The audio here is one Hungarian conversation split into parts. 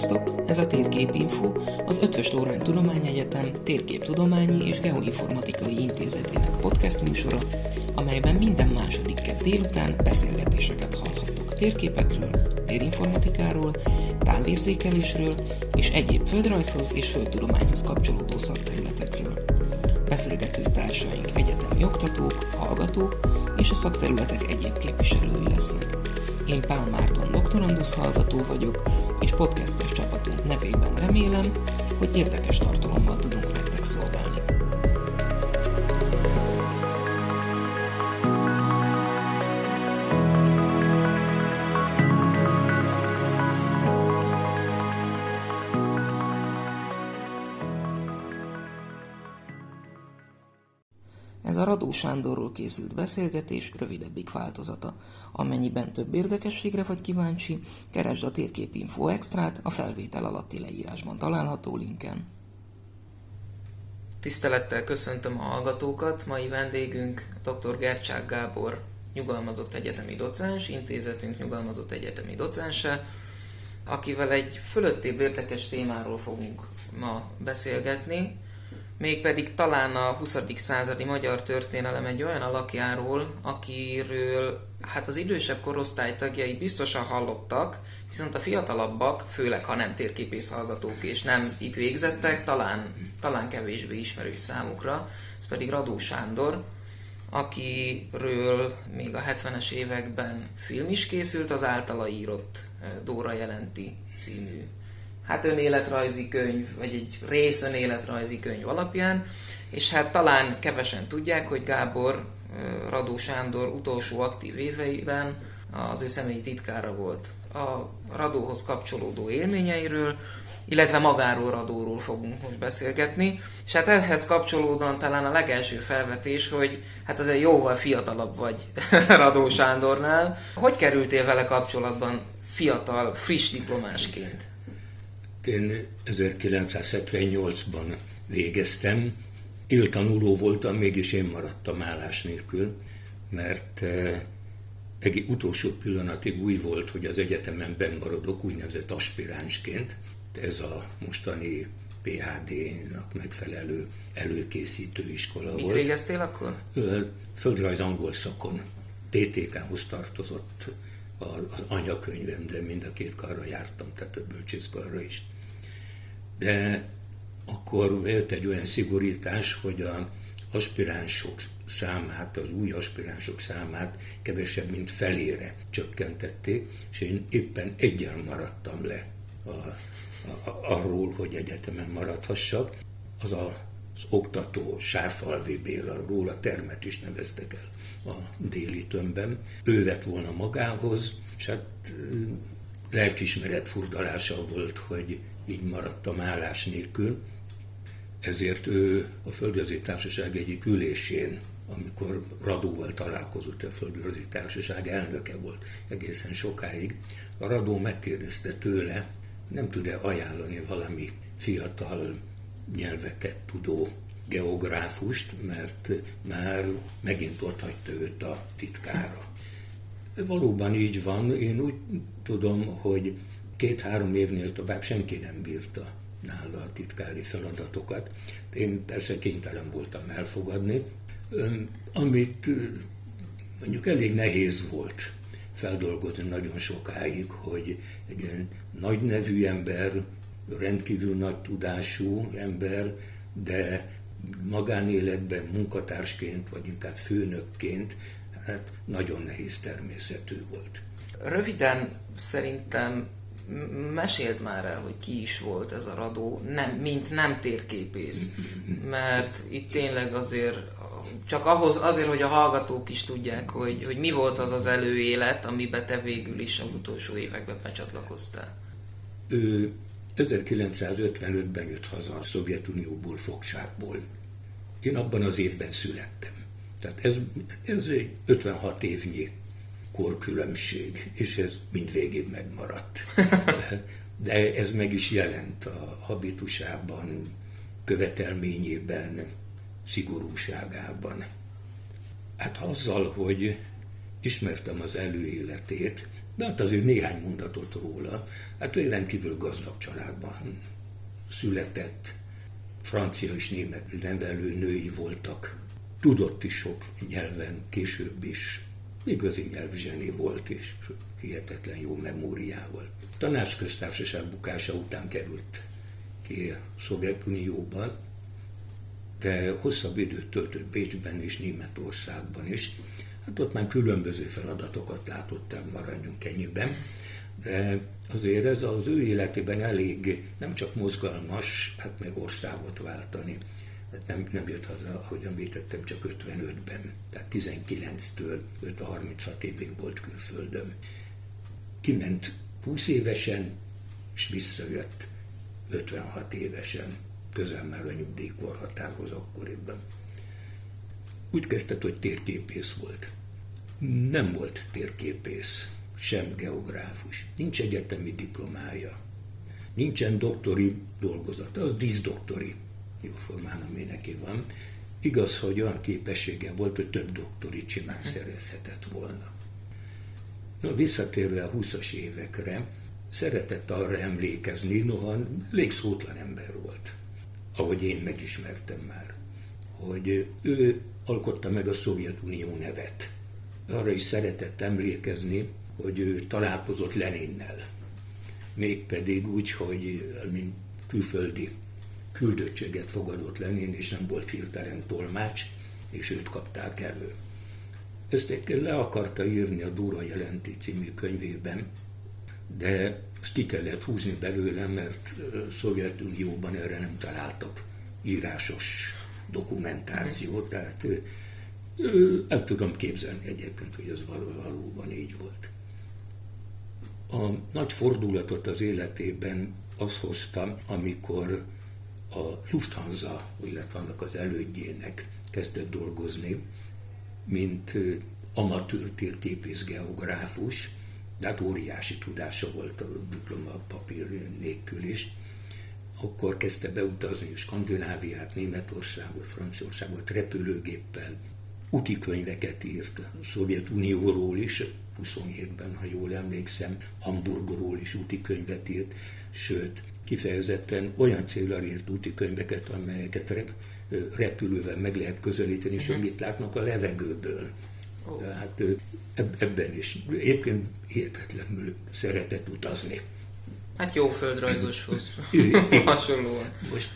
Sziasztok! Ez a Térképinfo, az Ötvös Lórán Tudományegyetem Térképtudományi és Geoinformatikai Intézetének podcast műsora, amelyben minden második kett délután beszélgetéseket hallhattok térképekről, térinformatikáról, távérzékelésről és egyéb földrajzhoz és földtudományhoz kapcsolódó szakterületekről. Beszélgető társaink egyetemi oktatók, hallgatók és a szakterületek egyéb képviselői lesznek. Én Pál Márton doktorandusz hallgató vagyok, és podcastes csapatunk nevében remélem, hogy érdekes tartalommal tudunk a Radó Sándorról készült beszélgetés rövidebbik változata. Amennyiben több érdekességre vagy kíváncsi, keresd a Térképinfo Extrát a felvétel alatti leírásban található linken. Tisztelettel köszöntöm a hallgatókat, mai vendégünk dr. Gercsák Gábor, nyugalmazott egyetemi docens, intézetünk nyugalmazott egyetemi docense, akivel egy fölöttébb érdekes témáról fogunk ma beszélgetni, mégpedig talán a 20. századi magyar történelem egy olyan alakjáról, akiről hát az idősebb korosztály tagjai biztosan hallottak, viszont a fiatalabbak, főleg ha nem térképész hallgatók és nem itt végzettek, talán, talán kevésbé ismerős számukra, ez pedig Radó Sándor, akiről még a 70-es években film is készült, az általa írott Dóra jelenti című hát önéletrajzi könyv, vagy egy rész önéletrajzi könyv alapján, és hát talán kevesen tudják, hogy Gábor Radó Sándor utolsó aktív éveiben az ő személyi titkára volt. A Radóhoz kapcsolódó élményeiről, illetve magáról Radóról fogunk most beszélgetni, és hát ehhez kapcsolódóan talán a legelső felvetés, hogy hát azért jóval fiatalabb vagy Radó Sándornál. Hogy kerültél vele kapcsolatban fiatal, friss diplomásként? Én 1978-ban végeztem, éltanuló voltam, mégis én maradtam állás nélkül, mert eh, egy utolsó pillanatig úgy volt, hogy az egyetemen benn maradok úgynevezett aspiránsként. Ez a mostani PHD-nak megfelelő előkészítő iskola Mit volt. Végeztél akkor? Földrajz angol szakon. TTK-hoz tartozott az anyakönyvem, de mind a két karra jártam, tehát a bölcsészkarra is. De akkor jött egy olyan szigorítás, hogy a aspiránsok számát, az új aspiránsok számát kevesebb, mint felére csökkentették, és én éppen egyen maradtam le a, a, a, arról, hogy egyetemen maradhassak. Az a, az oktató Sárfalvi Béla, róla termet is neveztek el a déli tömbben. Ő vett volna magához, és hát lelkismeret furdalása volt, hogy így maradtam állás nélkül. Ezért ő a Földrajzi Társaság egyik ülésén, amikor Radóval találkozott, a Földrajzi Társaság elnöke volt egészen sokáig, a Radó megkérdezte tőle, nem tud-e ajánlani valami fiatal nyelveket tudó geográfust, mert már megint ott hagyta őt a titkára. Valóban így van, én úgy tudom, hogy két-három évnél tovább senki nem bírta nála a titkári feladatokat. Én persze kénytelen voltam elfogadni, amit mondjuk elég nehéz volt feldolgozni nagyon sokáig, hogy egy nagy nevű ember, rendkívül nagy tudású ember, de magánéletben munkatársként, vagy inkább főnökként, hát nagyon nehéz természetű volt. Röviden szerintem mesélt már el, hogy ki is volt ez a radó, nem, mint nem térképész. Mert itt tényleg azért, csak ahhoz, azért, hogy a hallgatók is tudják, hogy, hogy mi volt az az előélet, amiben te végül is az utolsó években becsatlakoztál. Ő 1955-ben jött haza a Szovjetunióból, fogságból. Én abban az évben születtem. Tehát ez, ez egy 56 évnyi korkülönbség, és ez mindvégig megmaradt. De ez meg is jelent a habitusában, követelményében, szigorúságában. Hát azzal, hogy ismertem az előéletét, De hát azért néhány mondatot róla. Hát ő rendkívül gazdag családban született, francia és német nevelő női voltak. Tudott is sok nyelven, később is. Igazi nyelvzseni volt, és hihetetlen jó memóriával. Tanácsköztársaság bukása után került ki a Szovjetunióban, de hosszabb időt töltött Bécsben és Németországban is. Hát ott már különböző feladatokat látott el, maradjunk ennyiben. De azért ez az ő életében elég nem csak mozgalmas, hát meg országot váltani. Hát nem, nem jött haza, ahogy említettem, csak 55-ben. Tehát 19-től 36 évig volt külföldön. Kiment 20 évesen, és visszajött 56 évesen, közel már a nyugdíjkorhatárhoz akkoriban. Úgy kezdett, hogy térképész volt. Nem volt térképész, sem geográfus, nincs egyetemi diplomája, nincsen doktori dolgozata, az díszdoktori jóformán, ami neki van. Igaz, hogy olyan képessége volt, hogy több doktori csimán szerezhetett volna. Na, visszatérve a 20-as évekre, szeretett arra emlékezni, noha elég szótlan ember volt, ahogy én megismertem már, hogy ő alkotta meg a Szovjetunió nevet. Arra is szeretett emlékezni, hogy ő találkozott Leninnel. Mégpedig úgy, hogy mint külföldi küldöttséget fogadott Lenin, és nem volt hirtelen tolmács, és őt kapták elő. Ezt le akarta írni a Dóra Jelenti című könyvében, de ezt ki kellett húzni belőle, mert Szovjetunióban erre nem találtak írásos dokumentációt, tehát el tudom képzelni egyébként, hogy ez valóban így volt. A nagy fordulatot az életében az hozta, amikor a Lufthansa, illetve annak az elődjének kezdett dolgozni, mint amatőr térképész geográfus, de hát óriási tudása volt a diploma papír nélkül is. Akkor kezdte beutazni Skandináviát, Németországot, Franciaországot repülőgéppel, úti könyveket írt a Szovjetunióról is, 27-ben, ha jól emlékszem, Hamburgról is úti könyvet írt, sőt, kifejezetten olyan célra írt úti könyveket, amelyeket repülővel meg lehet közelíteni, és uh-huh. mit látnak a levegőből. Oh. Tehát ebben is. Egyébként hihetetlenül szeretett utazni. Hát jó földrajzoshoz hasonlóan. Most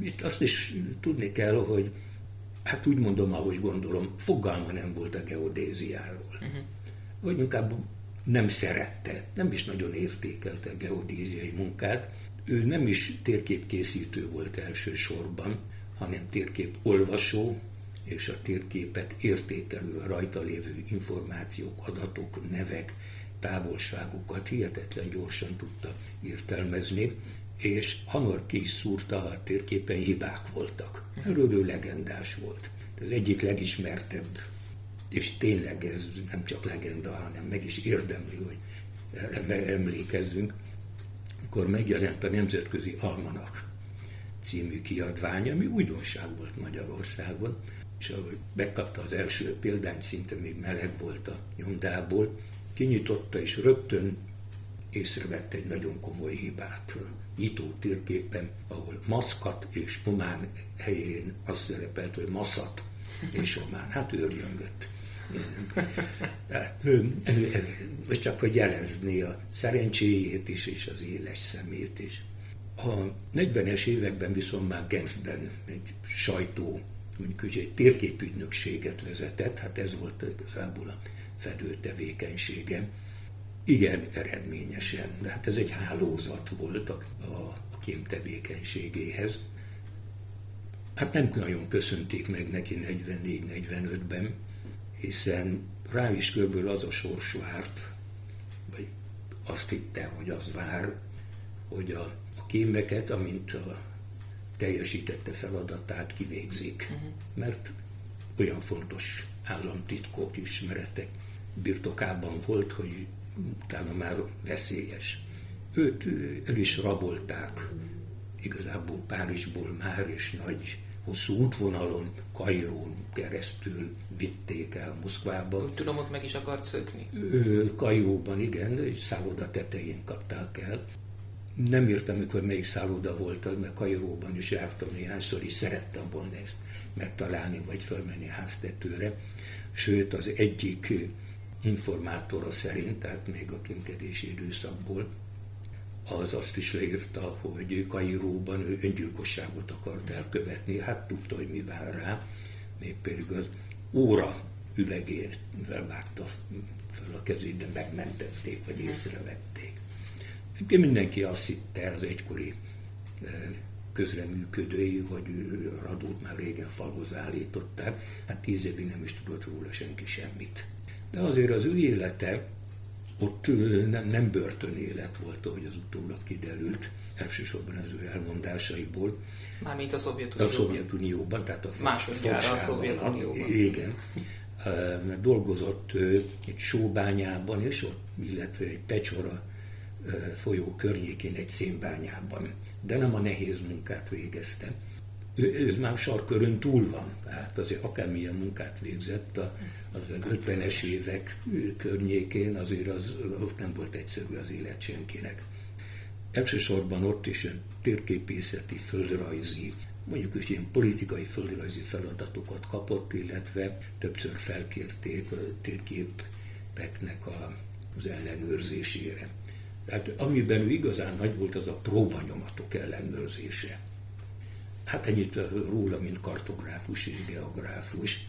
itt azt is tudni kell, hogy hát úgy mondom, ahogy gondolom, fogalma nem volt a geodéziáról. Uh-huh. Vagy inkább nem szerette, nem is nagyon értékelte a geodéziai munkát. Ő nem is térképkészítő volt elsősorban, hanem térkép olvasó, és a térképet értékelő, rajta lévő információk, adatok, nevek, távolságokat hihetetlen gyorsan tudta értelmezni, és hamar ki is szúrta, a térképen hibák voltak. Erről ő legendás volt. Az egyik legismertebb, és tényleg ez nem csak legenda, hanem meg is érdemli, hogy emlékezzünk, akkor megjelent a Nemzetközi Almanak című kiadvány, ami újdonság volt Magyarországon, és ahogy megkapta az első példányt, szinte még meleg volt a nyomdából, kinyitotta, és rögtön észrevett egy nagyon komoly hibát. Nyitó térképen, ahol maszkat és omán helyén azt szerepelt, hogy maszat és omán. Hát őrjöngött. Tehát, csak hogy jelezni a szerencséjét is, és az éles szemét is. A 40-es években viszont már Genfben egy sajtó mondjuk ugye egy térképügynökséget vezetett, hát ez volt igazából a fedő tevékenysége. Igen, eredményesen, de hát ez egy hálózat volt a, a, a kém tevékenységéhez. Hát nem nagyon köszönték meg neki 44-45-ben, hiszen rá is körből az a sors várt, vagy azt hitte, hogy az vár, hogy a, a kémeket, amint a teljesítette feladatát, kivégzik. Uh-huh. Mert olyan fontos államtitkok, ismeretek birtokában volt, hogy utána már veszélyes. Őt el is rabolták, igazából Párizsból már, és nagy hosszú útvonalon, Kairón keresztül vitték el Moszkvába. Úgy tudom, ott meg is akart szökni. Kairóban igen, egy szálloda tetején kapták el. Nem írtam, mikor melyik szálloda volt az, mert Kairóban is jártam néhányszor, és szerettem volna ezt megtalálni, vagy fölmenni a háztetőre. Sőt, az egyik informátora szerint, tehát még a kémkedési időszakból, az azt is leírta, hogy Kairóban ő öngyilkosságot akart elkövetni, hát tudta, hogy mi vár rá, még pedig az óra üvegével vágta fel a kezét, de megmentették, vagy észrevették. Mindenki azt hitte, az egykori közreműködői, hogy Radót már régen falhoz állították, hát tíz évig nem is tudott róla senki semmit. De azért az ő élete ott nem, nem börtönélet volt, ahogy az utólag kiderült, elsősorban az ő elmondásaiból. Mármint a Szovjetunióban. A Szovjetunióban, tehát a Másodjára a Szovjetunióban. Igen. Mert dolgozott egy sóbányában, és ott, illetve egy Pecsora folyó környékén egy szénbányában. De nem a nehéz munkát végezte. Ő, ez már sarkörön túl van, tehát azért akármilyen munkát végzett a, az 50-es évek környékén, azért az, ott nem volt egyszerű az élet senkinek. Elsősorban ott is ilyen térképészeti, földrajzi, mondjuk is ilyen politikai földrajzi feladatokat kapott, illetve többször felkérték a térképeknek a, az ellenőrzésére. Tehát amiben ő igazán nagy volt, az a próbanyomatok ellenőrzése. Hát ennyit róla, mint kartográfus és geográfus.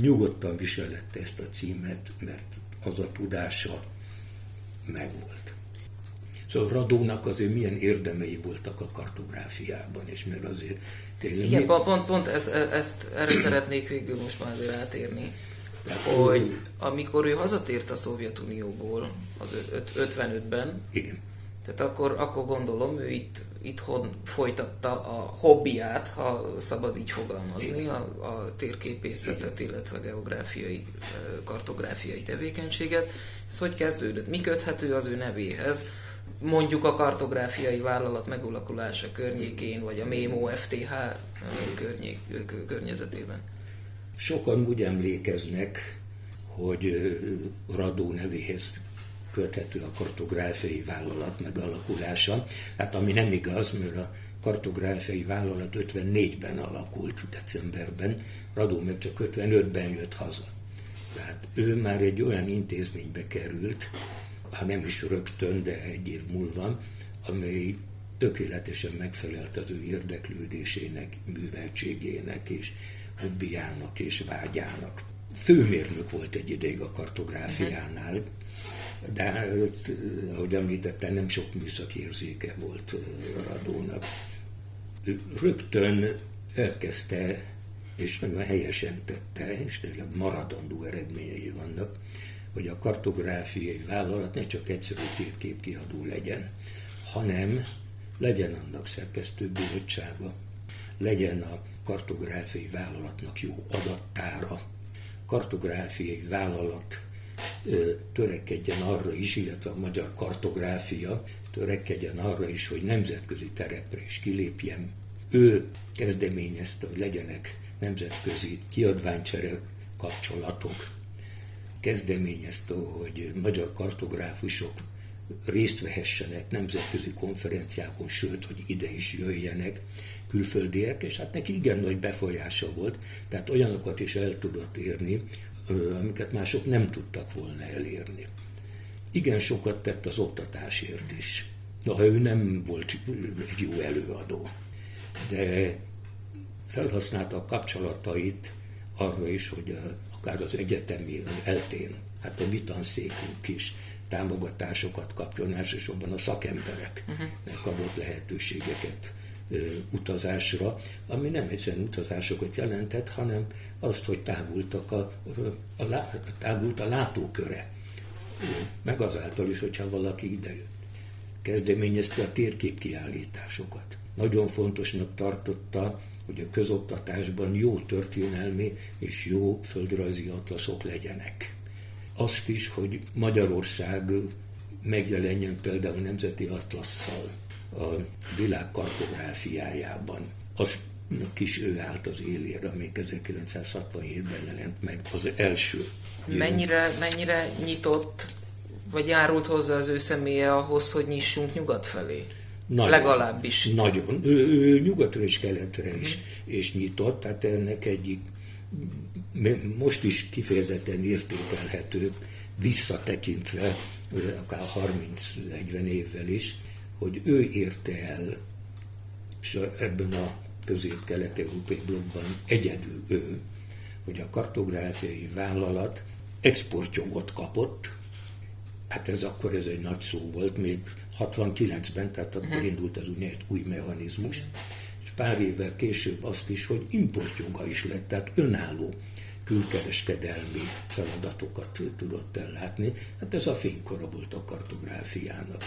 Nyugodtan viselette ezt a címet, mert az a tudása megvolt. Szóval Radónak azért milyen érdemei voltak a kartográfiában, és mert azért tényleg... Igen, mi... pont, pont ezt, ezt, erre szeretnék végül most már azért átérni. Hogy amikor ő hazatért a Szovjetunióból az 55-ben, igen. tehát akkor, akkor gondolom, ő itt itthon folytatta a hobbiát, ha szabad így fogalmazni, a, a térképészetet, illetve geográfiai, kartográfiai tevékenységet. Ez hogy kezdődött? Mi köthető az ő nevéhez? Mondjuk a kartográfiai vállalat megalakulása környékén, vagy a MEMO FTH környék, környezetében? Sokan úgy emlékeznek, hogy Radó nevéhez köthető a kartográfiai vállalat megalakulása. Hát ami nem igaz, mert a kartográfiai vállalat 54-ben alakult, decemberben, Radó meg csak 55-ben jött haza. Tehát ő már egy olyan intézménybe került, ha nem is rögtön, de egy év múlva, amely tökéletesen megfelelt az ő érdeklődésének, műveltségének és hobbiának és vágyának. Főmérnök volt egy ideig a kartográfiánál, de hát, ahogy említettem, nem sok műszaki érzéke volt Radónak. Ő rögtön elkezdte, és nagyon helyesen tette, és tényleg maradandó eredményei vannak, hogy a kartográfiai vállalat ne csak egyszerű térképkiadó legyen, hanem legyen annak szerkesztőbizottsága, legyen a kartográfiai vállalatnak jó adattára, kartográfiai vállalat törekedjen arra is, illetve a magyar kartográfia törekedjen arra is, hogy nemzetközi terepre is kilépjen. Ő kezdeményezte, hogy legyenek nemzetközi kiadványcsere kapcsolatok, kezdeményezte, hogy magyar kartográfusok részt vehessenek nemzetközi konferenciákon, sőt, hogy ide is jöjjenek külföldiek, és hát neki igen nagy befolyása volt, tehát olyanokat is el tudott érni, amiket mások nem tudtak volna elérni. Igen sokat tett az oktatásért is. ha ő nem volt egy jó előadó, de felhasználta a kapcsolatait arra is, hogy akár az egyetemi, eltén, hát a vitanszékünk is támogatásokat kapjon, elsősorban a szakembereknek adott lehetőségeket utazásra, ami nem egyszerűen utazásokat jelentett, hanem azt, hogy távultak a, a, a, távult a látóköre. Meg azáltal is, hogyha valaki idejött. Kezdeményezte a térképkiállításokat. Nagyon fontosnak tartotta, hogy a közoktatásban jó történelmi és jó földrajzi atlaszok legyenek. Azt is, hogy Magyarország megjelenjen például nemzeti atlasszal a világ kartográfiájában. Az kis ő állt az élére, ami 1967-ben jelent meg az első. Mennyire, mennyire nyitott, vagy járult hozzá az ő személye ahhoz, hogy nyissunk nyugat felé? Nagyon, Legalábbis. Nagyon. Ő, ő nyugatra és keletre is, uh-huh. és nyitott, tehát ennek egyik most is kifejezetten értékelhető, visszatekintve, akár 30-40 évvel is, hogy ő érte el, és ebben a közép-kelet-európai blokkban egyedül ő, hogy a kartográfiai vállalat exportjogot kapott, hát ez akkor ez egy nagy szó volt, még 69-ben, tehát akkor uh-huh. indult az úgynevezett új mechanizmus, és pár évvel később azt is, hogy importjoga is lett, tehát önálló külkereskedelmi feladatokat tudott ellátni. Hát ez a fénykora volt a kartográfiának.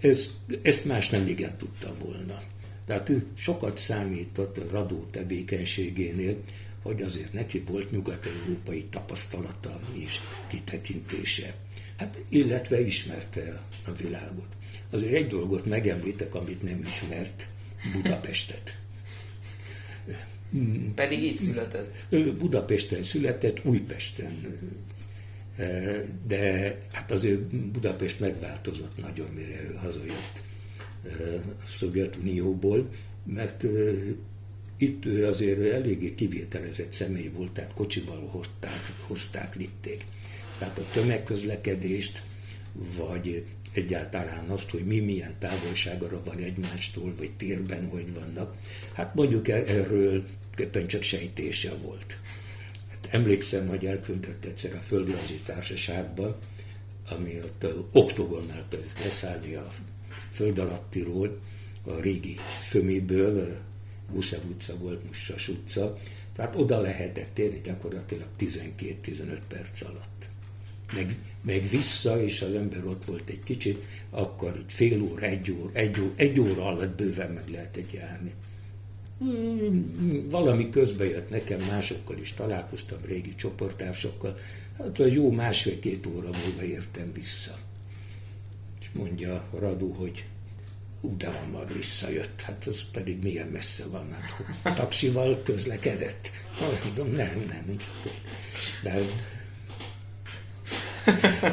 Ez, ezt más nem igen tudta volna. Tehát ő sokat számított a radó tevékenységénél, hogy azért neki volt nyugat-európai tapasztalata és kitekintése. Hát illetve ismerte a világot. Azért egy dolgot megemlítek, amit nem ismert, Budapestet. Pedig így született. Budapesten született, Újpesten. De hát azért Budapest megváltozott nagyon, mire ő hazajött a Szovjetunióból, mert itt ő azért eléggé kivételezett személy volt, tehát kocsival hozták, hozták vitték. Tehát a tömegközlekedést, vagy egyáltalán azt, hogy mi milyen távolságra van egymástól, vagy térben hogy vannak. Hát mondjuk erről éppen csak sejtése volt. Emlékszem, hogy elküldött egyszer a Földrajzi Társaságba, ami ott oktogonnál pedig leszállni a föld alattiról, a régi Fömiből, Guszev utca volt, Mussas utca, tehát oda lehetett érni gyakorlatilag 12-15 perc alatt. Meg, meg vissza, és az ember ott volt egy kicsit, akkor fél óra, egy óra, egy óra, egy óra alatt bőven meg lehetett járni. Hmm, valami közbe jött nekem, másokkal is találkoztam, régi csoportársokkal, hát hogy jó másfél-két óra múlva értem vissza. És mondja Radu, hogy de hamar visszajött, hát az pedig milyen messze van, hát taxival közlekedett. Mondom, nem, nem, de,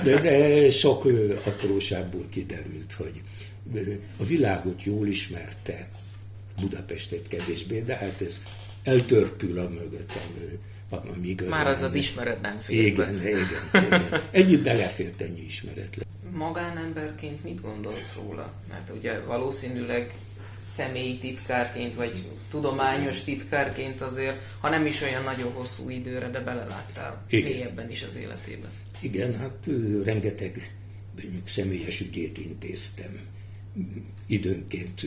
de, de sok apróságból kiderült, hogy a világot jól ismerte, Budapestet kevésbé, de hát ez eltörpül a mögöttem. Amíg Már az az ismeret nem fér igen, igen, igen. Ennyi belefért, ennyi ismeretlen. Magánemberként mit gondolsz róla? Mert ugye valószínűleg személyi titkárként, vagy tudományos titkárként azért, ha nem is olyan nagyon hosszú időre, de beleláttál Igen. mélyebben is az életében. Igen, hát rengeteg személyes ügyét intéztem. Időnként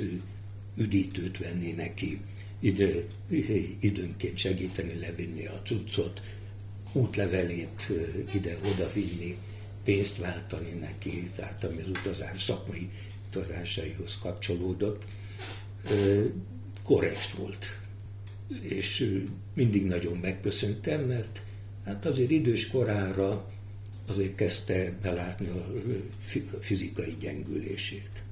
üdítőt venni neki, ide, időnként segíteni levinni a cuccot, útlevelét ide-oda vinni, pénzt váltani neki, tehát ami az utazás szakmai utazásaihoz kapcsolódott, korrekt volt. És mindig nagyon megköszöntem, mert hát azért idős korára azért kezdte belátni a fizikai gyengülését.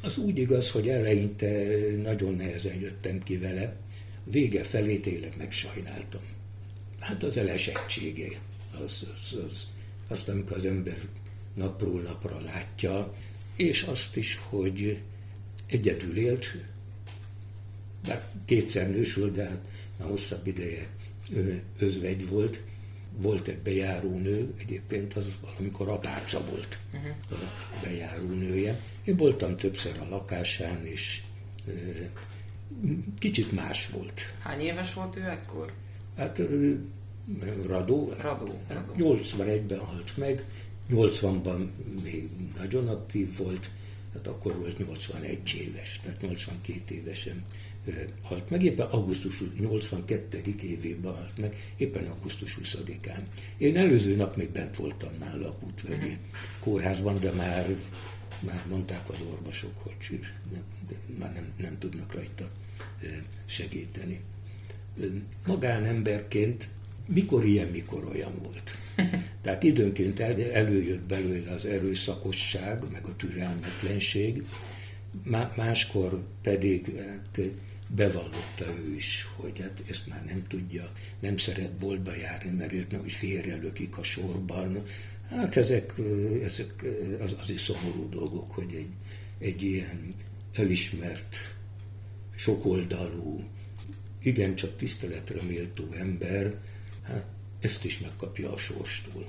Az úgy igaz, hogy eleinte nagyon nehezen jöttem ki vele, vége felé tényleg megsajnáltam. Hát az elesettsége, az, az, az, azt, amikor az ember napról napra látja, és azt is, hogy egyedül élt, bár kétszer nősült, de hát már hosszabb ideje özvegy volt, volt egy bejárónő, egyébként az valamikor apáca volt uh-huh. a bejárónője. Én voltam többször a lakásán, és kicsit más volt. Hány éves volt ő ekkor? Hát Radó, Radó, Radó. 81-ben halt meg, 80-ban még nagyon aktív volt, hát akkor volt 81 éves, tehát 82 évesen halt meg, éppen augusztus 82. évében halt meg, éppen augusztus 20-án. Én előző nap még bent voltam nála a Kútvölgyi uh-huh. kórházban, de már, már mondták az orvosok, hogy már nem, nem tudnak rajta segíteni. Magánemberként mikor ilyen, mikor olyan volt. Tehát időnként el, előjött belőle az erőszakosság, meg a türelmetlenség, máskor pedig hát, bevallotta ő is, hogy hát ezt már nem tudja, nem szeret boltba járni, mert őt hogy félrelökik a sorban. Hát ezek, ezek az, azért szomorú dolgok, hogy egy, egy ilyen elismert, sokoldalú, igencsak tiszteletre méltó ember, hát ezt is megkapja a sorstól.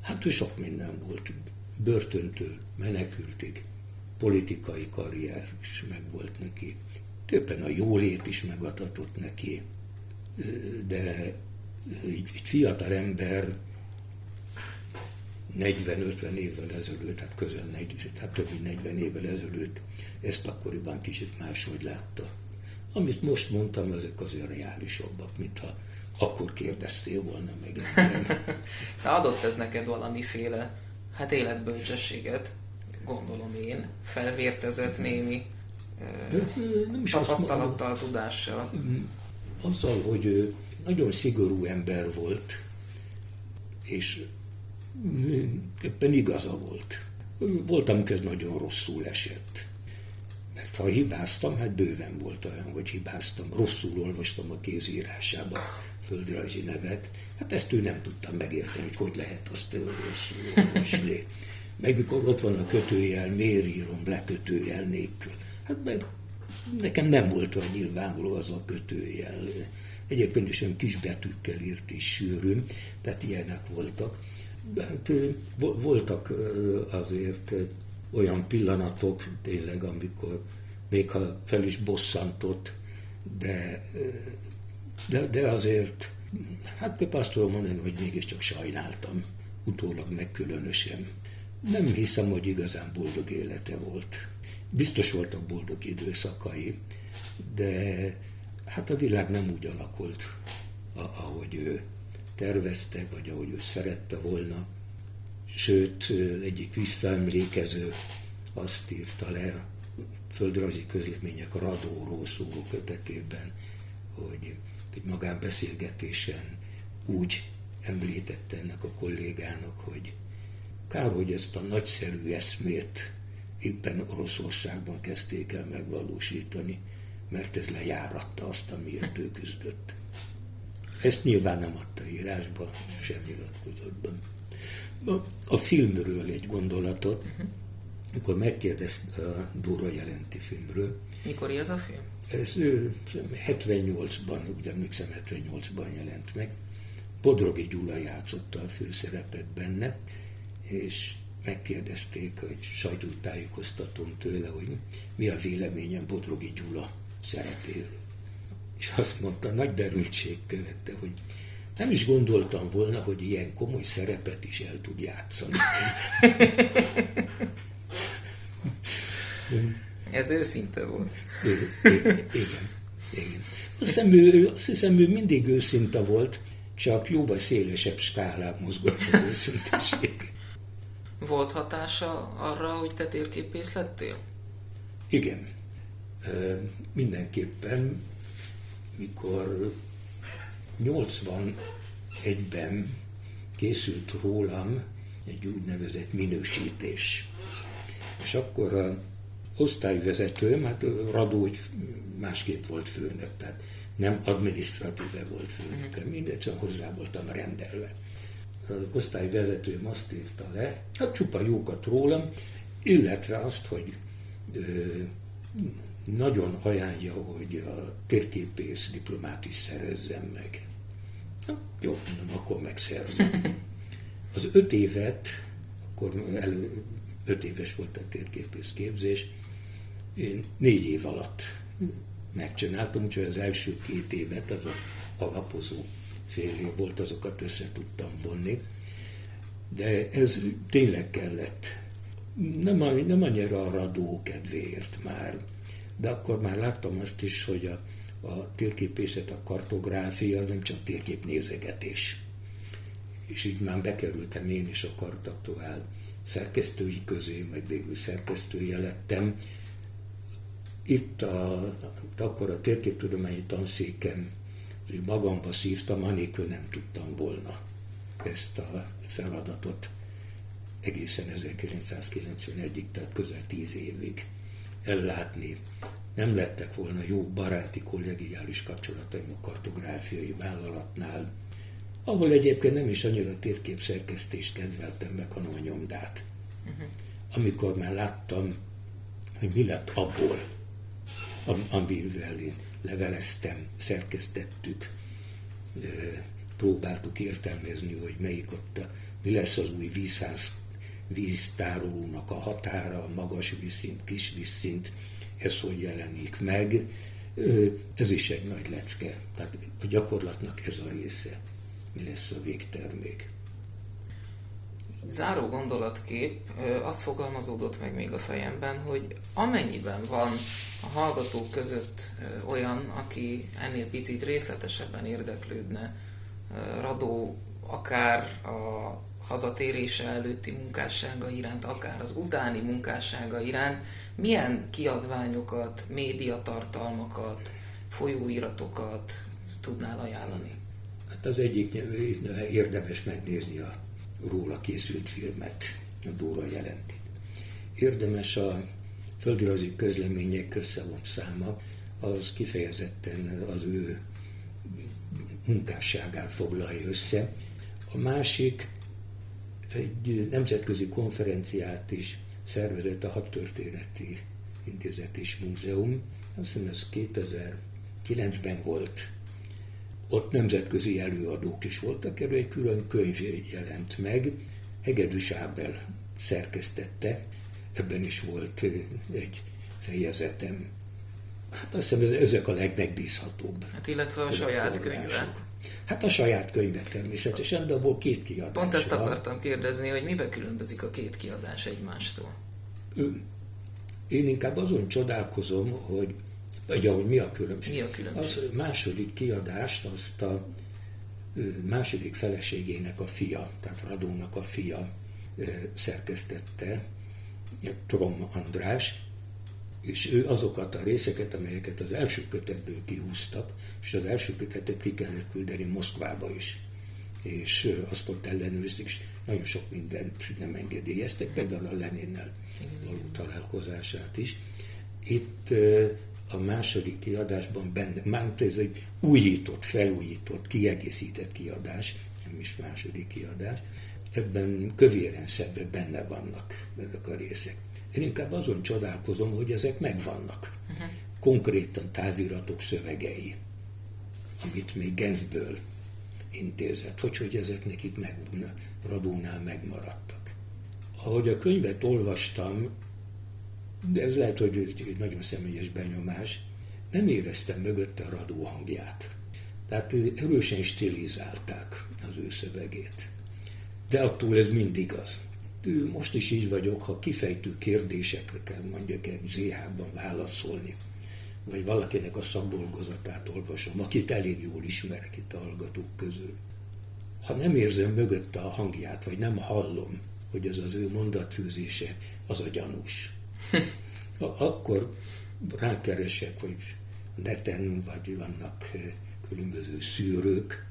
Hát ő sok minden volt, börtöntől menekültig, politikai karrier is megvolt neki, többen a jólét is megadatott neki, de egy, egy fiatal ember 40-50 évvel ezelőtt, hát közel 40, tehát több mint 40 évvel ezelőtt ezt akkoriban kicsit máshogy látta. Amit most mondtam, ezek azért reálisabbak, mintha akkor kérdeztél volna meg. De adott ez neked valamiféle, hát életbölcsességet, gondolom én, felvértezett némi nem is tapasztalattal, tudással. Mm, azzal, hogy nagyon szigorú ember volt, és éppen igaza volt. Volt, amikor ez nagyon rosszul esett. Mert ha hibáztam, hát bőven volt olyan, hogy hibáztam. Rosszul olvastam a kézírásába földrajzi nevet. Hát ezt ő nem tudta megérteni, hogy hogy lehet azt rosszul olvasni. Meg mikor ott van a kötőjel, miért írom le kötőjel nélkül. Hát mert nekem nem volt olyan nyilvánvaló az a kötőjel. Egyébként is olyan kis betűkkel írt és sűrű, tehát ilyenek voltak. De hát voltak azért olyan pillanatok tényleg, amikor még ha fel is bosszantott, de, de, de azért, hát azt tudom mondani, hogy mégiscsak sajnáltam, utólag meg különösen. Nem hiszem, hogy igazán boldog élete volt. Biztos voltak boldog időszakai, de hát a világ nem úgy alakult, ahogy ő tervezte, vagy ahogy ő szerette volna. Sőt, egyik visszaemlékező azt írta le a földrajzi közlemények radóról szóló kötetében, hogy egy magánbeszélgetésen úgy említette ennek a kollégának, hogy kár, hogy ezt a nagyszerű eszmét éppen Oroszországban kezdték el megvalósítani, mert ez lejáratta azt, amiért ő küzdött. Ezt nyilván nem adta írásba, sem nyilatkozatban. A filmről egy gondolatot, mikor megkérdezte a Dóra jelenti filmről. Mikor ez a film? Ez 78-ban, úgy emlékszem, 78-ban jelent meg. Bodrogi Gyula játszotta a főszerepet benne, és megkérdezték, hogy sajtótájékoztatón tőle, hogy mi a véleményem Bodrogi Gyula szerepéről. És azt mondta, nagy derültség követte, hogy nem is gondoltam volna, hogy ilyen komoly szerepet is el tud játszani. Ez őszinte volt. Igen, igen. igen. Azt, hiszem, ő, azt hiszem, ő mindig őszinte volt, csak jóval szélesebb skálán mozgott az őszinteség. Volt hatása arra, hogy te térképész lettél? Igen. Mindenképpen, mikor 81-ben készült rólam egy úgynevezett minősítés. És akkor a osztályvezetőm, hát Radógy másképp volt főnök, tehát nem adminisztratíve volt főnök, mindegy, szóval hozzá voltam rendelve az osztályvezetőm azt írta le, hát csupa jókat rólam, illetve azt, hogy ö, nagyon ajánlja, hogy a térképész diplomát is szerezzem meg. Na, jó, mondom, akkor megszerzem. Az öt évet, akkor elő, öt éves volt a térképész képzés, én négy év alatt megcsináltam, úgyhogy az első két évet az a alapozó fél év volt, azokat össze tudtam vonni. De ez tényleg kellett. Nem, nem annyira a radó kedvéért már, de akkor már láttam azt is, hogy a, a térképészet, a kartográfia nem csak térképnézegetés. És így már bekerültem én is a kartaktoál szerkesztői közé, majd végül szerkesztője lettem. Itt a, akkor a térképtudományi tanszékem magamba szívtam, anélkül nem tudtam volna ezt a feladatot egészen 1991-ig, tehát közel tíz évig ellátni. nem lettek volna jó baráti kollegiális kapcsolataim a kartográfiai vállalatnál, ahol egyébként nem is annyira térképszerkesztést kedveltem meg, hanem a nyomdát. Uh-huh. Amikor már láttam, hogy mi lett abból, amivel én leveleztem, szerkesztettük, próbáltuk értelmezni, hogy melyik ott a, mi lesz az új vízház, víztárolónak a határa, a magas vízszint, kis vízszint, ez hogy jelenik meg. Ez is egy nagy lecke. Tehát a gyakorlatnak ez a része. Mi lesz a végtermék. Záró gondolatkép, azt fogalmazódott meg még a fejemben, hogy amennyiben van a hallgatók között olyan, aki ennél picit részletesebben érdeklődne Radó akár a hazatérése előtti munkássága iránt, akár az utáni munkássága iránt, milyen kiadványokat, médiatartalmakat, folyóiratokat tudnál ajánlani? Hát az egyik érdemes megnézni a róla készült filmet, a Dóra jelentét. Érdemes a földrajzi közlemények összevont száma, az kifejezetten az ő munkásságát foglalja össze. A másik egy nemzetközi konferenciát is szervezett a Hadtörténeti Intézet és Múzeum. Azt hiszem ez 2009-ben volt. Ott nemzetközi előadók is voltak, erről egy külön könyv jelent meg. Hegedűs Ábel szerkesztette, ebben is volt egy fejezetem. Hát azt hiszem, ezek a legmegbízhatóbb. Hát illetve a saját könyve. Hát a saját könyve természetesen, de abból két kiadás Pont ezt van. akartam kérdezni, hogy mibe különbözik a két kiadás egymástól? Én inkább azon csodálkozom, hogy ugye, hogy mi a különbség. Mi a különbség? Az második kiadást azt a második feleségének a fia, tehát Radónak a fia szerkesztette, Trom András, és ő azokat a részeket, amelyeket az első kötetből kihúztak, és az első kötetet ki kellett küldeni Moszkvába is. És azt ott ellenőrzik, és nagyon sok mindent nem engedélyeztek, például a Leninnel való találkozását is. Itt a második kiadásban benne, már ez egy újított, felújított, kiegészített kiadás, nem is második kiadás, ebben kövéren szebben benne vannak ezek a részek. Én inkább azon csodálkozom, hogy ezek megvannak. Uh-huh. Konkrétan táviratok szövegei, amit még Genfből intézett, hogy, hogy ezek nekik meg, Radónál megmaradtak. Ahogy a könyvet olvastam, de ez lehet, hogy egy nagyon személyes benyomás, nem éreztem mögötte a Radó hangját. Tehát erősen stilizálták az ő szövegét. De attól ez mindig az most is így vagyok, ha kifejtő kérdésekre kell mondjuk egy ZH-ban válaszolni, vagy valakinek a szakdolgozatát olvasom, akit elég jól ismerek itt a hallgatók közül. Ha nem érzem mögötte a hangját, vagy nem hallom, hogy ez az ő mondatfűzése, az a gyanús. Akkor rákeresek, hogy neten, vagy vannak eh, különböző szűrők,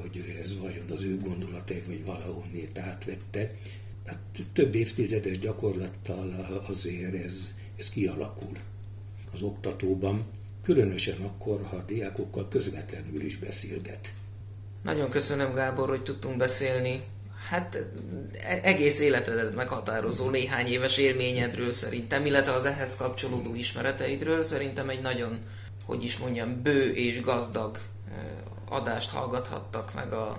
hogy ez vajon az ő gondolatai, vagy valahonnét átvette, hát több évtizedes gyakorlattal azért ez, ez kialakul az oktatóban, különösen akkor, ha a diákokkal közvetlenül is beszélget. Nagyon köszönöm, Gábor, hogy tudtunk beszélni. Hát e, egész életedet meghatározó néhány éves élményedről szerintem, illetve az ehhez kapcsolódó ismereteidről szerintem egy nagyon, hogy is mondjam, bő és gazdag adást hallgathattak meg a,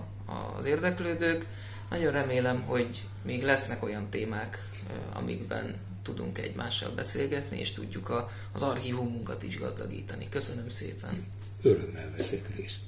az érdeklődők. Nagyon remélem, hogy még lesznek olyan témák, amikben tudunk egymással beszélgetni, és tudjuk a, az archívumunkat is gazdagítani. Köszönöm szépen! Örömmel veszek részt!